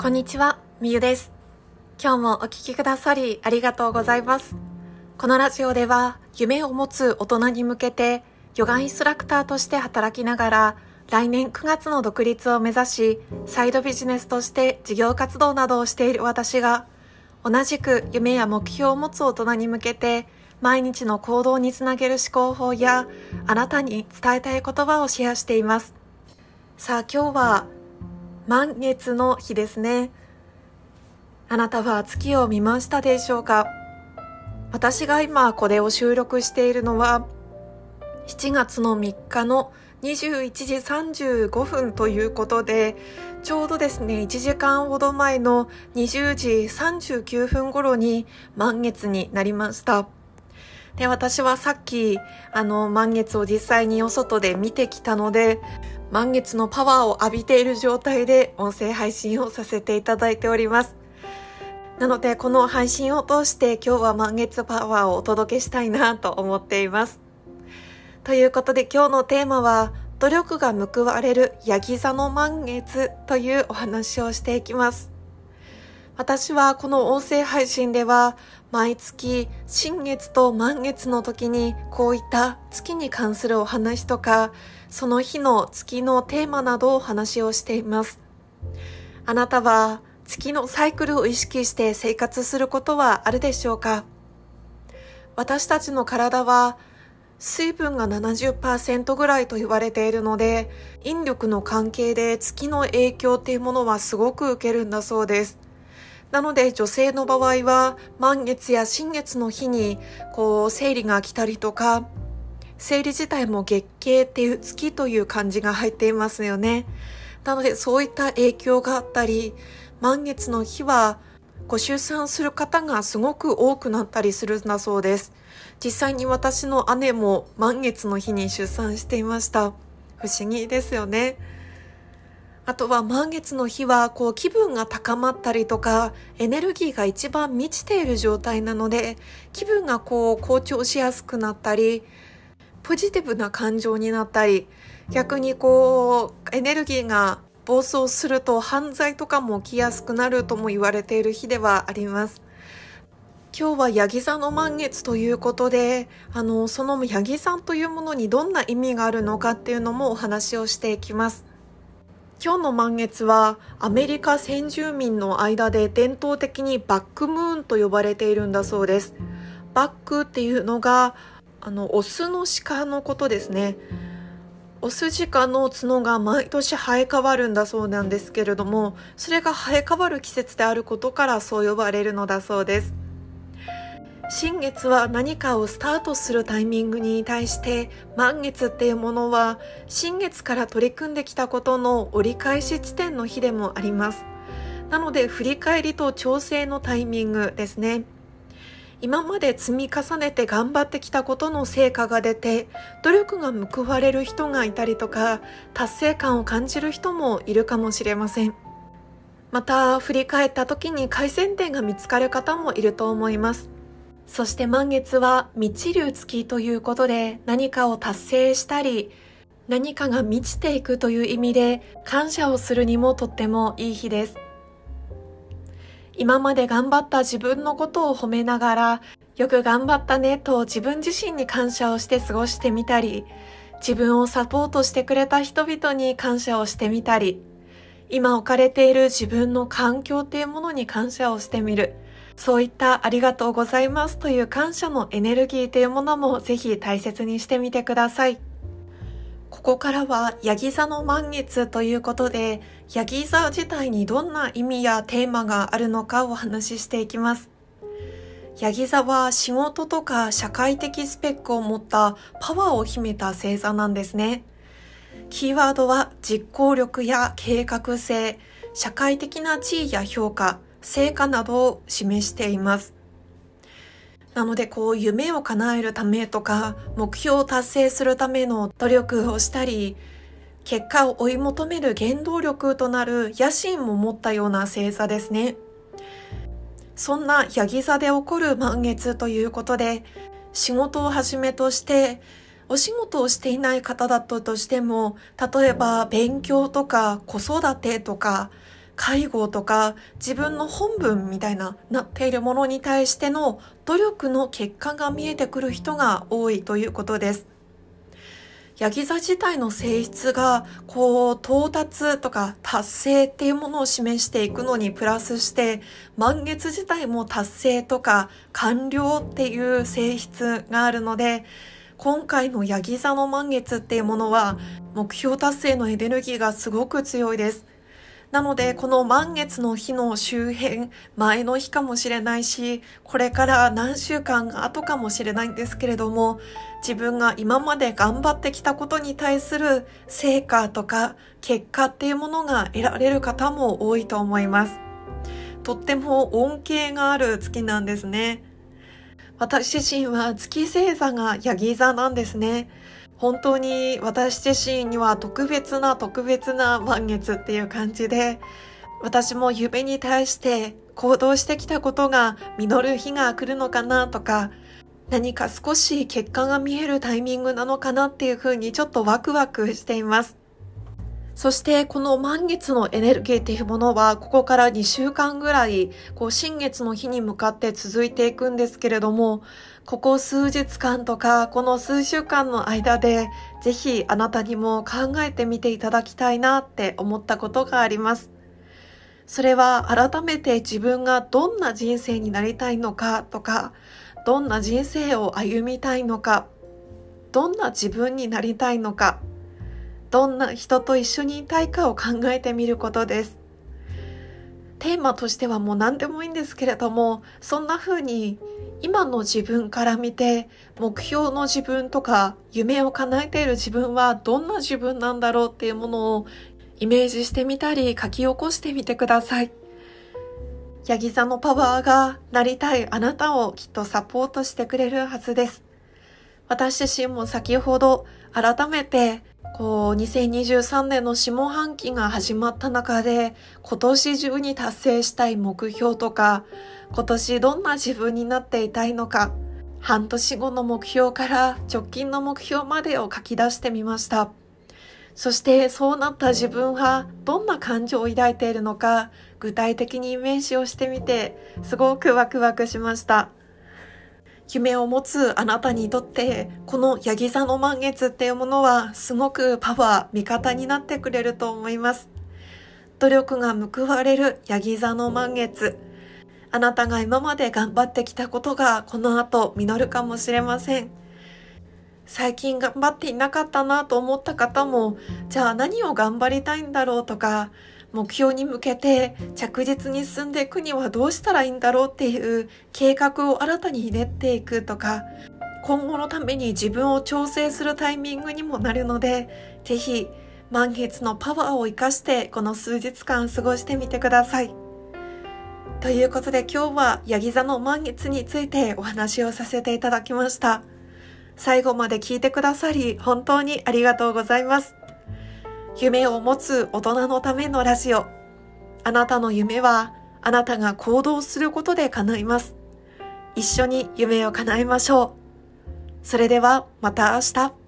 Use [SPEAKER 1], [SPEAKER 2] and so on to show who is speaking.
[SPEAKER 1] こんにちは、みゆです。今日もお聞きくださりありがとうございます。このラジオでは夢を持つ大人に向けてヨガインストラクターとして働きながら来年9月の独立を目指しサイドビジネスとして事業活動などをしている私が同じく夢や目標を持つ大人に向けて毎日の行動につなげる思考法やあなたに伝えたい言葉をシェアしています。さあ今日は満月の日ですね。あなたは月を見ましたでしょうか？私が今これを収録しているのは7月の3日の21時35分ということでちょうどですね1時間ほど前の20時39分頃に満月になりましたで私はさっきあの満月を実際にお外で見てきたので満月のパワーを浴びている状態で音声配信をさせていただいております。なのでこの配信を通して今日は満月パワーをお届けしたいなと思っています。ということで今日のテーマは努力が報われるヤギ座の満月というお話をしていきます。私はこの音声配信では毎月新月と満月の時にこういった月に関するお話とかその日の月のテーマなどを話をしています。あなたは月のサイクルを意識して生活することはあるでしょうか？私たちの体は水分が70%ぐらいと言われているので、引力の関係で月の影響っていうものはすごく受けるんだそうです。なので女性の場合は満月や新月の日にこう生理が来たりとか生理自体も月経っていう月という漢字が入っていますよね。なのでそういった影響があったり満月の日はご出産する方がすごく多くなったりするんだそうです。実際に私の姉も満月の日に出産していました。不思議ですよね。あとは満月の日はこう気分が高まったりとかエネルギーが一番満ちている状態なので気分がこう好調しやすくなったりポジティブな感情になったり逆にこうエネルギーが暴走すると犯罪とかも起きやすくなるとも言われている日ではあります。今日はヤギ座の満月ということで、あの、そのヤギ座というものにどんな意味があるのかっていうのもお話をしていきます。今日の満月はアメリカ先住民の間で伝統的にバックムーンと呼ばれているんだそうです。バックっていうのがあのオスの鹿のことですね。オスジカの角が毎年生え変わるんだそうなんですけれども、それが生え変わる季節であることからそう呼ばれるのだそうです。新月は何かをスタートするタイミングに対して満月っていうものは新月から取り組んできたことの折り返し地点の日でもあります。なので振り返りと調整のタイミングですね。今まで積み重ねて頑張ってきたことの成果が出て努力が報われる人がいたりとか達成感を感じる人もいるかもしれません。また振り返った時に改善点が見つかる方もいると思います。そして満月は満ちる月ということで何かを達成したり何かが満ちていくという意味で感謝をするにもとってもいい日です。今まで頑張った自分のことを褒めながらよく頑張ったねと自分自身に感謝をして過ごしてみたり自分をサポートしてくれた人々に感謝をしてみたり今置かれている自分の環境っていうものに感謝をしてみる。そういったありがとうございますという感謝のエネルギーというものもぜひ大切にしてみてください。ここからはヤギ座の満月ということで、ヤギ座自体にどんな意味やテーマがあるのかお話ししていきます。ヤギ座は仕事とか社会的スペックを持ったパワーを秘めた星座なんですね。キーワードは実行力や計画性、社会的な地位や評価、成果などを示しています。なのでこう夢を叶えるためとか目標を達成するための努力をしたり結果を追い求める原動力となる野心も持ったような星座ですね。そんなヤギ座で起こる満月ということで仕事をはじめとしてお仕事をしていない方だったとしても例えば勉強とか子育てとか介護とか自分の本分みたいななっているものに対しての努力の結果が見えてくる人が多いということです。ヤギ座自体の性質がこう到達とか達成っていうものを示していくのにプラスして満月自体も達成とか完了っていう性質があるので今回のヤギ座の満月っていうものは目標達成のエネルギーがすごく強いです。なので、この満月の日の周辺、前の日かもしれないし、これから何週間後かもしれないんですけれども、自分が今まで頑張ってきたことに対する成果とか結果っていうものが得られる方も多いと思います。とっても恩恵がある月なんですね。私自身は月星座がヤギ座なんですね。本当に私自身には特別な特別な満月っていう感じで、私も夢に対して行動してきたことが実る日が来るのかなとか、何か少し結果が見えるタイミングなのかなっていうふうにちょっとワクワクしています。そしてこの満月のエネルギーっていうものはここから2週間ぐらいこう新月の日に向かって続いていくんですけれどもここ数日間とかこの数週間の間でぜひあなたにも考えてみていただきたいなって思ったことがあります。それは改めて自分がどんな人生になりたいのかとかどんな人生を歩みたいのかどんな自分になりたいのかどんな人と一緒にいたいかを考えてみることです。テーマとしてはもう何でもいいんですけれども、そんな風に今の自分から見て目標の自分とか夢を叶えている自分はどんな自分なんだろうっていうものをイメージしてみたり書き起こしてみてください。ヤギ座のパワーがなりたいあなたをきっとサポートしてくれるはずです。私自身も先ほど改めてこう、2023年の下半期が始まった中で、今年中に達成したい目標とか、今年どんな自分になっていたいのか、半年後の目標から直近の目標までを書き出してみました。そしてそうなった自分はどんな感情を抱いているのか、具体的にイメージをしてみて、すごくワクワクしました。夢を持つあなたにとってこのヤギ座の満月っていうものはすごくパワー味方になってくれると思います。努力が報われるヤギ座の満月。あなたが今まで頑張ってきたことがこの後実るかもしれません。最近頑張っていなかったなと思った方もじゃあ何を頑張りたいんだろうとか目標に向けて着実に進んでいくにはどうしたらいいんだろうっていう計画を新たに練っていくとか今後のために自分を調整するタイミングにもなるのでぜひ満月のパワーを生かしてこの数日間過ごしてみてください。ということで今日はヤギ座の満月についてお話をさせていただきました。最後まで聞いてくださり本当にありがとうございます。夢を持つ大人のためのラジオ。あなたの夢はあなたが行動することで叶います。一緒に夢を叶えましょう。それではまた明日。